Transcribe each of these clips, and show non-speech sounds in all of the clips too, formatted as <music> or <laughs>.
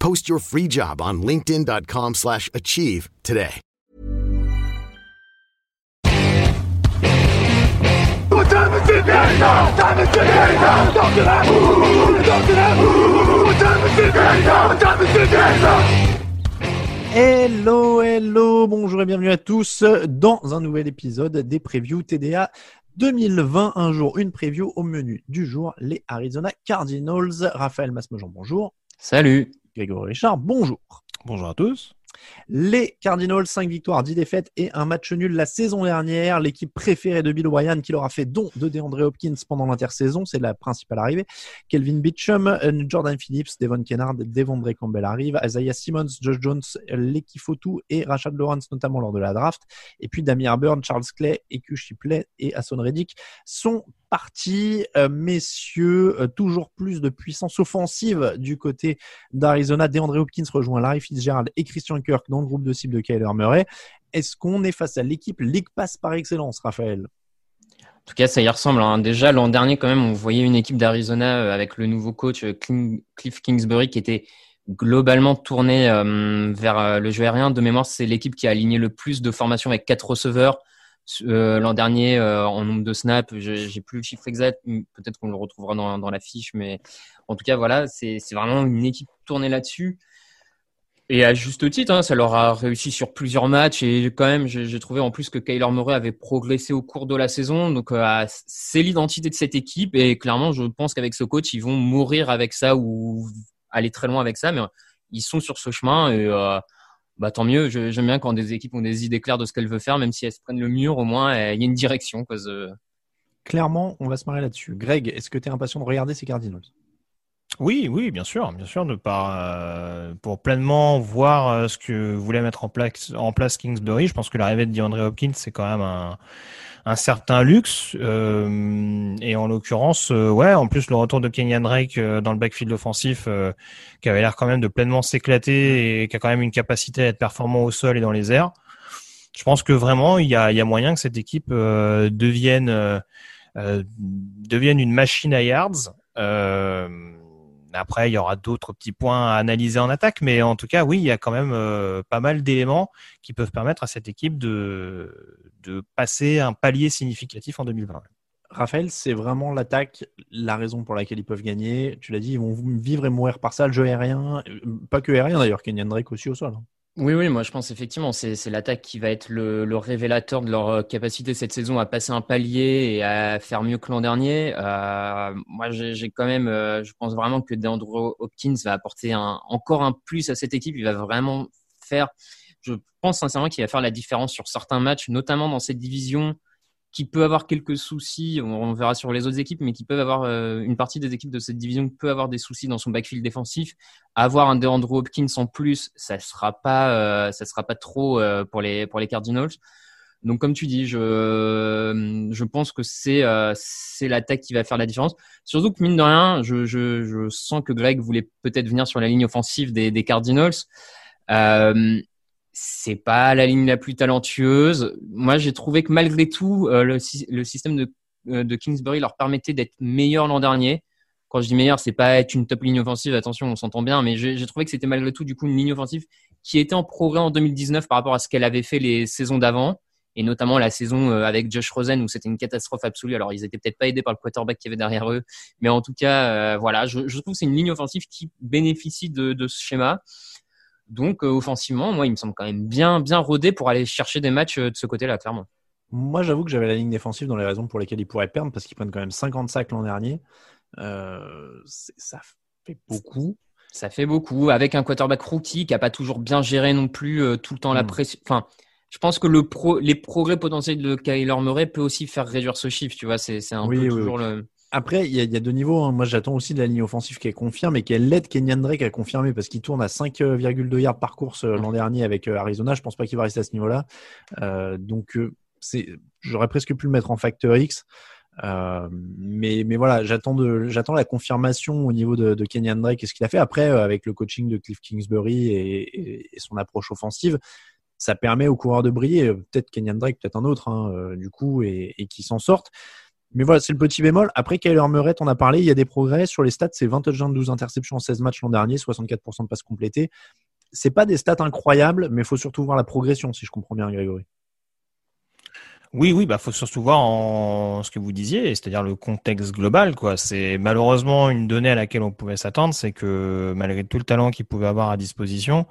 Post your free job on linkedin.com/achieve slash achieve today. Hello, hello, bonjour et bienvenue à tous dans un nouvel épisode des previews TDA 2020. Un jour, une preview au menu du jour, les Arizona Cardinals. Raphaël Masmejean, bonjour. Salut. Grégory Richard, bonjour. Bonjour à tous. Les Cardinals, 5 victoires, 10 défaites et un match nul la saison dernière. L'équipe préférée de Bill O'Brien qui leur a fait don de DeAndre Hopkins pendant l'intersaison, c'est la principale arrivée. Kelvin Beachum, euh, Jordan Phillips, Devon Kennard, Devondre Campbell arrive, Isaiah Simmons, Josh Jones, Lecky Fotu et Rashad Lawrence notamment lors de la draft. Et puis Damir Byrne, Charles Clay, Eku Shipley et Hassan Reddick sont partis. Euh, messieurs, euh, toujours plus de puissance offensive du côté d'Arizona. DeAndre Hopkins rejoint Larry Fitzgerald et Christian Kirk dans le groupe de cible de Kyler Murray. Est-ce qu'on est face à l'équipe League Pass par excellence, Raphaël? En tout cas, ça y ressemble. hein. Déjà, l'an dernier, quand même, on voyait une équipe d'Arizona euh, avec le nouveau coach Cliff Kingsbury qui était globalement tournée vers le jeu aérien. De mémoire, c'est l'équipe qui a aligné le plus de formations avec quatre receveurs. Euh, L'an dernier, euh, en nombre de snaps, j'ai plus le chiffre exact. Peut-être qu'on le retrouvera dans, dans la fiche, mais en tout cas, voilà, c'est vraiment une équipe tournée là-dessus. Et à juste titre, hein, ça leur a réussi sur plusieurs matchs. Et quand même, j'ai trouvé en plus que Kyler Murray avait progressé au cours de la saison. Donc, euh, c'est l'identité de cette équipe. Et clairement, je pense qu'avec ce coach, ils vont mourir avec ça ou aller très loin avec ça. Mais ils sont sur ce chemin. Bah, tant mieux. J'aime bien quand des équipes ont des idées claires de ce qu'elles veulent faire, même si elles se prennent le mur, au moins, il y a une direction. Clairement, on va se marrer là-dessus. Greg, est-ce que tu es impatient de regarder ces Cardinals? Oui, oui, bien sûr, bien sûr, de par, euh, pour pleinement voir euh, ce que voulait mettre en place, en place Kingsbury. Je pense que l'arrivée de DeAndre Hopkins, c'est quand même un, un certain luxe. Euh, et en l'occurrence, euh, ouais, en plus le retour de Kenyan Drake dans le backfield offensif, qui avait l'air quand même de pleinement s'éclater et qui a quand même une capacité à être performant au sol et dans les airs. Je pense que vraiment, il y a, moyen que cette équipe devienne, devienne une machine à yards. Après, il y aura d'autres petits points à analyser en attaque, mais en tout cas, oui, il y a quand même euh, pas mal d'éléments qui peuvent permettre à cette équipe de, de passer un palier significatif en 2020. Raphaël, c'est vraiment l'attaque, la raison pour laquelle ils peuvent gagner. Tu l'as dit, ils vont vivre et mourir par ça, le jeu aérien. euh, Pas que aérien d'ailleurs, Kenyan Drake aussi au sol. Oui, oui, moi je pense effectivement c'est l'attaque qui va être le, révélateur de leur euh, capacité cette saison à passer un palier et à faire mieux que l'an dernier. Euh, moi j'ai quand même, euh, je pense vraiment que DeAndre Hopkins va apporter encore un plus à cette équipe. Il va vraiment faire, je pense sincèrement qu'il va faire la différence sur certains matchs, notamment dans cette division qui peut avoir quelques soucis, on, verra sur les autres équipes, mais qui peuvent avoir euh, une partie des équipes de cette division peut avoir des soucis dans son backfield défensif avoir un DeAndre Hopkins en plus, ça sera pas, euh, ça sera pas trop euh, pour les pour les Cardinals. Donc comme tu dis, je je pense que c'est euh, c'est l'attaque qui va faire la différence. Surtout que mine de rien, je je, je sens que Greg voulait peut-être venir sur la ligne offensive des des Cardinals. Euh, c'est pas la ligne la plus talentueuse. Moi, j'ai trouvé que malgré tout, euh, le, le système de, euh, de Kingsbury leur permettait d'être meilleur l'an dernier. Quand je dis meilleur, c'est pas être une top ligne offensive, attention, on s'entend bien, mais j'ai trouvé que c'était malgré tout du coup une ligne offensive qui était en progrès en 2019 par rapport à ce qu'elle avait fait les saisons d'avant, et notamment la saison euh, avec Josh Rosen où c'était une catastrophe absolue. Alors ils étaient peut-être pas aidés par le quarterback qu'il y avait derrière eux, mais en tout cas, euh, voilà, je, je trouve que c'est une ligne offensive qui bénéficie de, de ce schéma. Donc offensivement, moi, il me semble quand même bien, bien rodé pour aller chercher des matchs de ce côté-là, clairement. Moi, j'avoue que j'avais la ligne défensive dans les raisons pour lesquelles ils pourraient perdre, parce qu'ils prennent quand même 50 sacs l'an dernier. ça fait beaucoup. Ça fait beaucoup. Avec un quarterback rookie qui n'a pas toujours bien géré non plus tout le temps la hmm. pression. Enfin, je pense que le pro, les progrès potentiels de Kyler Murray peut aussi faire réduire ce chiffre. Tu vois, c'est un peu toujours le. Après, il y, y, a deux niveaux. Hein. Moi, j'attends aussi de la ligne offensive qui est confirmée et qui est l'aide Kenyan Drake a confirmé parce qu'il tourne à 5,2 yards par course euh, l'an dernier avec euh, Arizona. Je pense pas qu'il va rester à ce niveau-là. Euh, donc, euh, c'est, j'aurais presque pu le mettre en facteur X. Euh, mais, mais voilà, j'attends de, j'attends la confirmation au niveau de, de Kenyan Drake et ce qu'il a fait après avec le coaching de Cliff Kingsbury et, et, et son approche offensive ça permet aux coureurs de briller. Peut-être Kenyan Drake, peut-être un autre, hein, euh, du coup, et, et qui s'en sortent. Mais voilà, c'est le petit bémol. Après, Kyler Murray, on a parlé, il y a des progrès. Sur les stats, c'est 20 touchdowns, 12 interceptions en 16 matchs l'an dernier, 64% de passes complétées. C'est pas des stats incroyables, mais il faut surtout voir la progression, si je comprends bien, Grégory. Oui, oui, bah faut surtout voir en ce que vous disiez, c'est-à-dire le contexte global, quoi. C'est malheureusement une donnée à laquelle on pouvait s'attendre, c'est que malgré tout le talent qu'il pouvait avoir à disposition,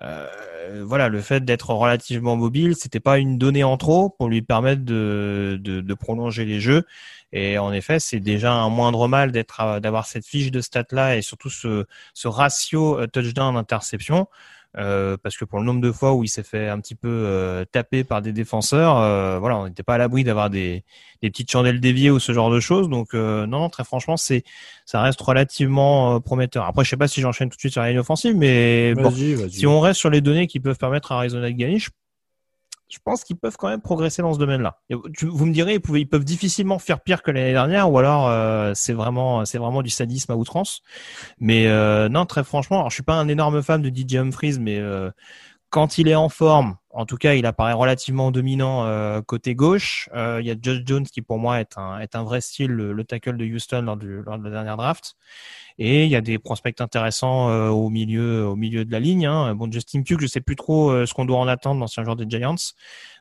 voilà, le fait d'être relativement mobile, c'était pas une donnée en trop pour lui permettre de, de, de prolonger les jeux. Et en effet, c'est déjà un moindre mal d'être d'avoir cette fiche de stats là et surtout ce, ce ratio euh, touchdown interception. Euh, parce que pour le nombre de fois où il s'est fait un petit peu euh, taper par des défenseurs, euh, voilà, on n'était pas à l'abri d'avoir des, des, petites chandelles déviées ou ce genre de choses. Donc non, non, très franchement, c'est ça reste relativement prometteur. Après, je sais pas si j'enchaîne tout de suite sur la ligne offensive, mais bon, si on reste sur les données qui peuvent permettre à Arizona de gagner, je je pense qu'ils peuvent quand même progresser dans ce domaine-là. Vous me direz, ils, peuvent difficilement faire pire que l'année dernière, ou alors euh, c'est vraiment, c'est vraiment du sadisme à outrance. Mais euh, non, très franchement, alors, je suis pas un énorme fan de DJ Humphries, mais euh, quand il est en forme, en tout cas, il apparaît relativement dominant côté gauche. Il y a Josh Jones qui, pour moi, est un, est un vrai style, le, tackle de Houston lors, du, lors de la dernière draft. Et il y a des prospects intéressants euh, au milieu, au milieu de la ligne. Hein. Bon, Justin Pugh, je sais plus trop euh, ce qu'on doit en attendre, l'ancien joueur des Giants.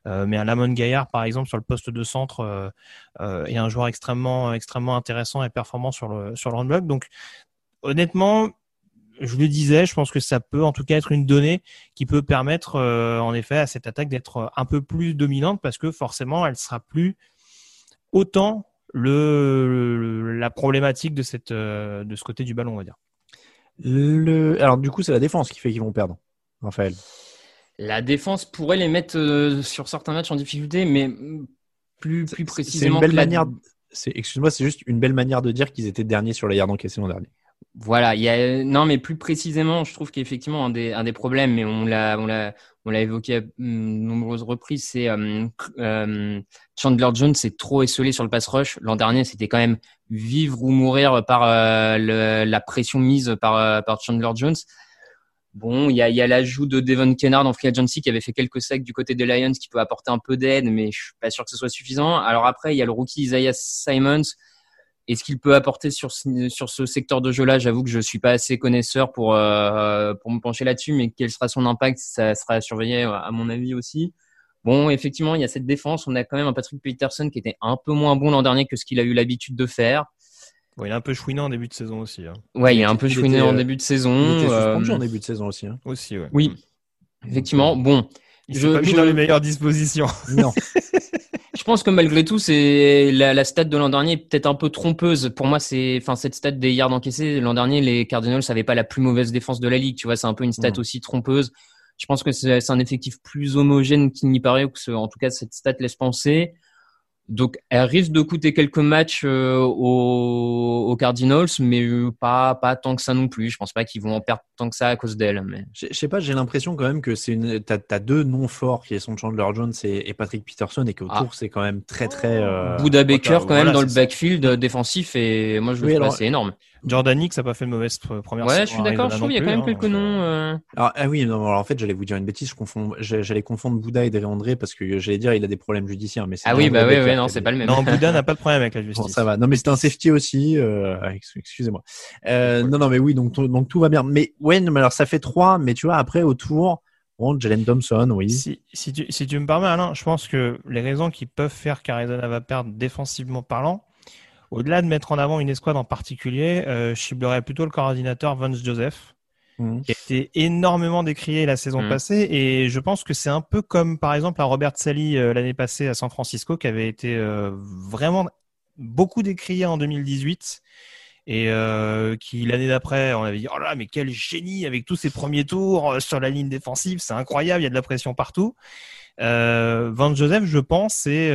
Euh, mais un Lamon Gaillard, par exemple, sur le poste de centre, est un joueur extrêmement, extrêmement intéressant et performant sur le, sur le run block. Donc, honnêtement, je le disais, je pense que ça peut en tout cas être une donnée qui peut permettre en effet à cette attaque d'être un peu plus dominante parce que forcément elle sera plus autant le, la problématique de cette euh, de ce côté du ballon, on va dire. Le... Alors du coup, c'est la défense qui fait qu'ils vont perdre, Raphaël. La défense pourrait les mettre euh, sur certains matchs en difficulté, mais plus plus précisément. C'est une belle manière. Excuse-moi, c'est juste une belle manière de dire qu'ils étaient derniers sur les yards encaissés l'an dernier. Voilà, il y a non mais plus précisément, je trouve qu'effectivement un des un des problèmes, mais on l'a on l'a on l'a évoqué à de nombreuses reprises, c'est euh, euh, Chandler Jones c'est trop esselé sur le pass rush. L'an dernier, c'était quand même vivre ou mourir par euh, le, la pression mise par euh, par Chandler Jones. Bon, il y a, y a l'ajout de Devon Kennard en free agency qui avait fait quelques sacs du côté des Lions qui peut apporter un peu d'aide, mais je suis pas sûr que ce soit suffisant. Alors après, il y a le rookie Isaiah Simons et ce qu'il peut apporter sur ce, sur ce secteur de jeu-là, j'avoue que je suis pas assez connaisseur pour euh, pour me pencher là-dessus, mais quel sera son impact, ça sera surveillé à mon avis aussi. Bon, effectivement, il y a cette défense. On a quand même un Patrick Peterson qui était un peu moins bon l'an dernier que ce qu'il a eu l'habitude de faire. Bon, il est un peu chouiné en début de saison aussi. Hein. Ouais, il, est un peu chouiné en euh, début de saison. Il était suspendu euh, en début de saison aussi. Hein. Aussi, ouais. Oui, effectivement. Bon, il je, pas mis dans les meilleures dispositions. Non. <laughs> je pense que malgré tout, c'est la, la stat de l'an dernier peut-être un peu trompeuse. Pour moi, c'est, enfin, cette stat des yards encaissés l'an dernier, les Cardinals n'avaient pas la plus mauvaise défense de la ligue. Tu vois, c'est un peu une stat mm. aussi trompeuse. Je pense que c'est un effectif plus homogène qu'il n'y paraît, ou que en tout cas cette stat laisse penser. Donc, elle risque de coûter quelques matchs euh, aux, Cardinals, mais euh, pas pas tant que ça non plus. Je pense pas qu'ils vont en perdre tant que ça à cause d'elle. Mais je sais pas, j'ai l'impression quand même que c'est une. T'as as deux noms forts qui sont Chandler Jones et, Patrick Peterson, et qu'autour ah. c'est quand même très très. Euh... Bouda Baker quand même dans le backfield défensif, et moi je le trouve assez énorme. Jordan Hicks n'a pas fait de mauvaise première Ouais, je suis d'accord. Je trouve qu'il y a quand même quelques hein, noms. Euh. Alors, ah oui, non, alors, en fait, j'allais vous dire une bêtise. Je confonds, j'allais confondre Bouddha et Dre André parce que j'allais dire il a des problèmes judiciaires. Mais ah oui, bah oui, oui, non, c'est pas le même. Non, Bouddha n'a pas de problème avec la <laughs> justice. Bon, ça va. Non, mais c'était un safety aussi. Euh, excusez-moi. Euh, non, non, mais oui, donc, donc tout va bien. Mais ouais, mais alors ça fait trois. Mais tu vois, après autour. Bon, Jalen Thompson, oui. Si, si, tu, si tu me permets, Alain, je pense que les raisons qui peuvent faire qu'Arizona va perdre défensivement parlant, au-delà de mettre en avant une escouade en particulier, euh, je ciblerais plutôt le coordinateur Vance Joseph, mmh. qui a été énormément décrié la saison mmh. passée. Et je pense que c'est un peu comme, par exemple, à Robert Sally euh, l'année passée à San Francisco, qui avait été euh, vraiment beaucoup décrié en 2018 et euh, qui l'année d'après on avait dit oh là mais quel génie avec tous ses premiers tours sur la ligne défensive c'est incroyable il y a de la pression partout euh, Van Joseph je pense c'est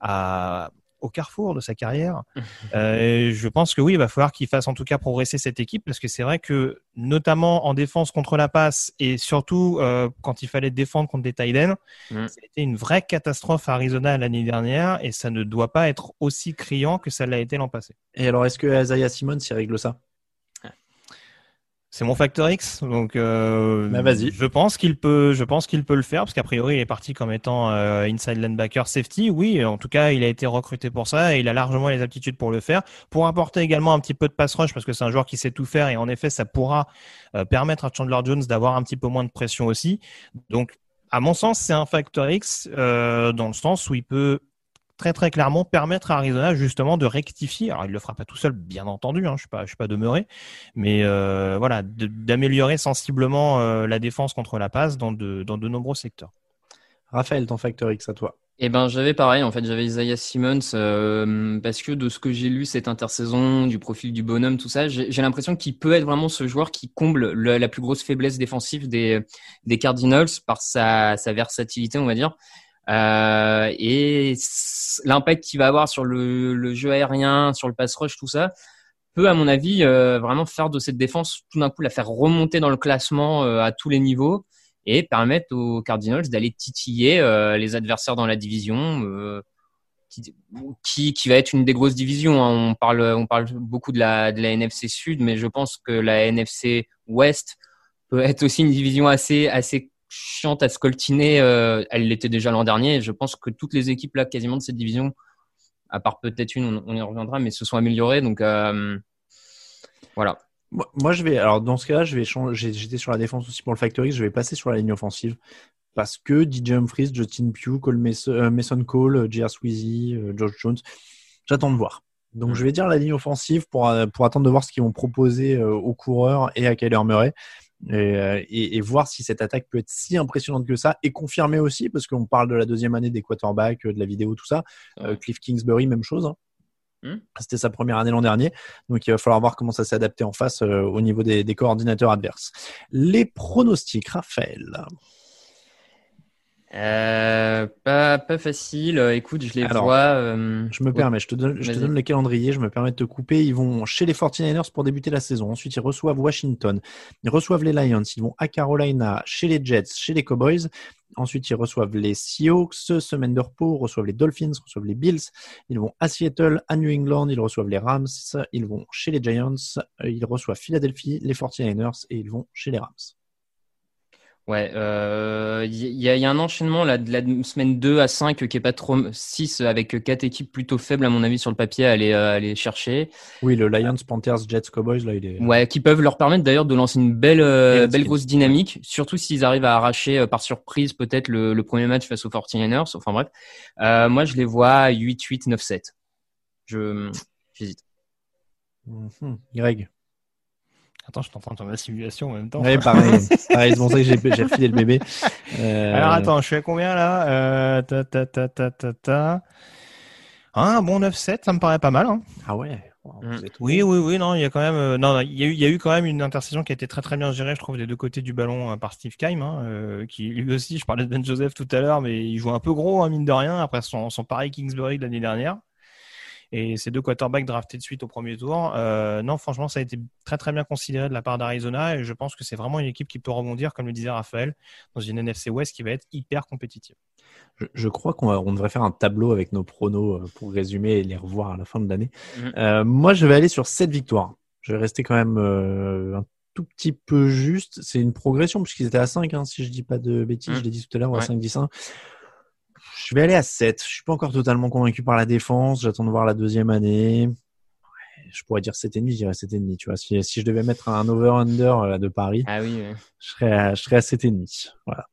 à au carrefour de sa carrière. <laughs> Euh, je pense que oui, il va falloir qu'il fasse en tout cas progresser cette équipe parce que c'est vrai que notamment en défense contre la passe et surtout euh, quand il fallait défendre contre des tight ends, mm. c'était une vraie catastrophe à Arizona l'année dernière et ça ne doit pas être aussi criant que ça l'a été l'an passé. Et alors, est-ce que Isaiah Simmons y règle ça? C'est mon facteur X, donc euh, bah, vas-y. Je pense qu'il peut, je pense qu'il peut le faire parce qu'a priori il est parti comme étant euh, inside linebacker safety. Oui, en tout cas il a été recruté pour ça et il a largement les aptitudes pour le faire. Pour apporter également un petit peu de pass rush parce que c'est un joueur qui sait tout faire et en effet ça pourra euh, permettre à Chandler Jones d'avoir un petit peu moins de pression aussi. Donc à mon sens c'est un facteur X euh, dans le sens où il peut très très clairement permettre à Arizona justement de rectifier. Alors il le fera pas tout seul, bien entendu. Hein, je suis pas, je suis pas demeuré, mais euh, voilà, d'améliorer sensiblement euh, la défense contre la passe dans de dans de nombreux secteurs. Raphaël, ton facteur X à toi. Eh ben j'avais pareil en fait j'avais Isaiah Simmons euh, parce que de ce que j'ai lu cette intersaison du profil du bonhomme tout ça j'ai l'impression qu'il peut être vraiment ce joueur qui comble la plus grosse faiblesse défensive des des Cardinals par sa sa versatilité on va dire euh, et l'impact qu'il va avoir sur le, jeu aérien, sur le pass rush, tout ça, peut, à mon avis, euh, vraiment faire de cette défense tout d'un coup la faire remonter dans le classement euh, à tous les niveaux et permettre aux Cardinals d'aller titiller les adversaires dans la division. Qui, qui, va être une des grosses divisions. Hein. On parle, on parle beaucoup de la, de la NFC Sud, mais je pense que la NFC Ouest peut être aussi une division assez, assez chiante à scoltiner. Euh, elle l'était déjà l'an dernier. je pense que toutes les équipes là, quasiment de cette division, à part peut-être une, on, y reviendra, mais se sont améliorées. Donc euh, voilà. Moi, je vais. Alors dans ce cas-là, je vais changer. J'étais sur la défense aussi pour le Factory. Je vais passer sur la ligne offensive parce que DJ Humphries, Justin Pugh, Cole Mason, euh, Mason Cole, J.R. Sweezy, George Jones. J'attends de voir. Donc mm. je vais dire la ligne offensive pour, pour attendre de voir ce qu'ils vont proposer aux coureurs et à Kyler Murray. Euh, et, et, voir si cette attaque peut être si impressionnante que ça et confirmer aussi parce qu'on parle de la deuxième année des quarterbacks, de la vidéo, tout ça. Euh, Cliff Kingsbury, même chose. Hein. Hmm. C'était sa première année l'an dernier, donc il va falloir voir comment ça s'est adapté en face euh, au niveau des, des coordinateurs adverses. Les pronostics, Raphaël. Euh, pas, pas facile. Écoute, je les vois. Euh, je me permets, je te, donne, je te donne le calendrier, je me permets de te couper. Ils vont chez les 49ers pour débuter la saison. Ensuite, ils reçoivent Washington. Ils reçoivent les Lions. Ils vont à Carolina, chez les Jets, chez les Cowboys. Ensuite, ils reçoivent les Seahawks, semaine de repos, reçoivent les Dolphins, reçoivent les Bills. Ils vont à Seattle, à New England, ils reçoivent les Rams. Ils vont chez les Giants, ils reçoivent Philadelphie, les 49ers et ils vont chez les Rams. Ouais, il euh, y, a, y, a, un enchaînement là, de la semaine 2 à 5 qui est pas trop 6 avec quatre équipes plutôt faibles à mon avis sur le papier à aller, euh, aller chercher. Oui, le Lions, Panthers, Jets, Cowboys là, il est. Ouais, qui peuvent leur permettre d'ailleurs de lancer une belle, euh, belle grosse dynamique, surtout s'ils arrivent à arracher par surprise peut-être le, le, premier match face aux 49ers. Enfin bref, moi je les vois 8-8, 9-7. Je j'hésite. Mmh, Greg. Attends, je t'entends dans ma simulation en même temps. Oui, pareil. <laughs> pareil c'est pour ça que j'ai, j'ai refilé le bébé. Euh... Alors attends, je suis à combien là? Euh, ta, ta, ta, ta, ta, ta. Ah, un bon 9-7, ça me paraît pas mal. Hein. Ah ouais. Mm. Oui, oui, oui, non, il y a quand même, euh, non, il y a eu, il y a eu quand même une intercession qui a été très très bien gérée, je trouve, des deux côtés du ballon par Steve Keim, hein, euh, qui lui aussi, je parlais de Ben Joseph tout à l'heure, mais il joue un peu gros, hein, mine de rien, après son, son pari Kingsbury de l'année dernière et ces deux quarterbacks draftés de suite au premier tour. Euh, non, franchement, ça a été très très bien considéré de la part d'Arizona et je pense que c'est vraiment une équipe qui peut rebondir, comme le disait Raphaël, dans une NFC West qui va être hyper compétitive. Je, crois qu'on on devrait faire un tableau avec nos pronos euh, pour résumer et les revoir à la fin de l'année. Mhm. Euh, moi, je vais aller sur 7 victoires. Je vais rester quand même un tout petit peu juste. C'est une progression puisqu'ils étaient à 5, hein, si je dis pas de bêtises. Mhm. Je l'ai dit tout à l'heure, à 5-10-1. Je vais aller à 7. Je suis pas encore totalement convaincu par la défense. J'attends de voir la deuxième année. Je pourrais dire 7,5, je dirais 7,5. Tu vois, si, si je devais mettre un over-under de Paris, ah oui, je serais à, je serais à 7,5. Voilà.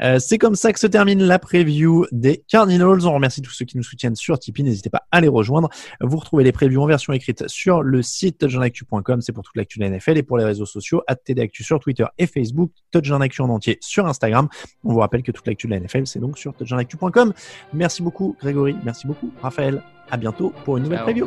Euh, c'est comme ça que se termine la preview des Cardinals. On remercie tous ceux qui nous soutiennent sur Tipeee. N'hésitez pas à les rejoindre. Vous retrouvez les previews en version écrite sur le site touchdownactu.com. C'est pour toute l'actu de la NFL et pour les réseaux sociaux, TDActu sur Twitter et Facebook, Touchdownactu en entier sur Instagram. On vous rappelle que toute l'actu de la NFL, c'est donc sur touchdownactu.com. Merci beaucoup, Grégory. Merci beaucoup, Raphaël. À bientôt pour une nouvelle preview.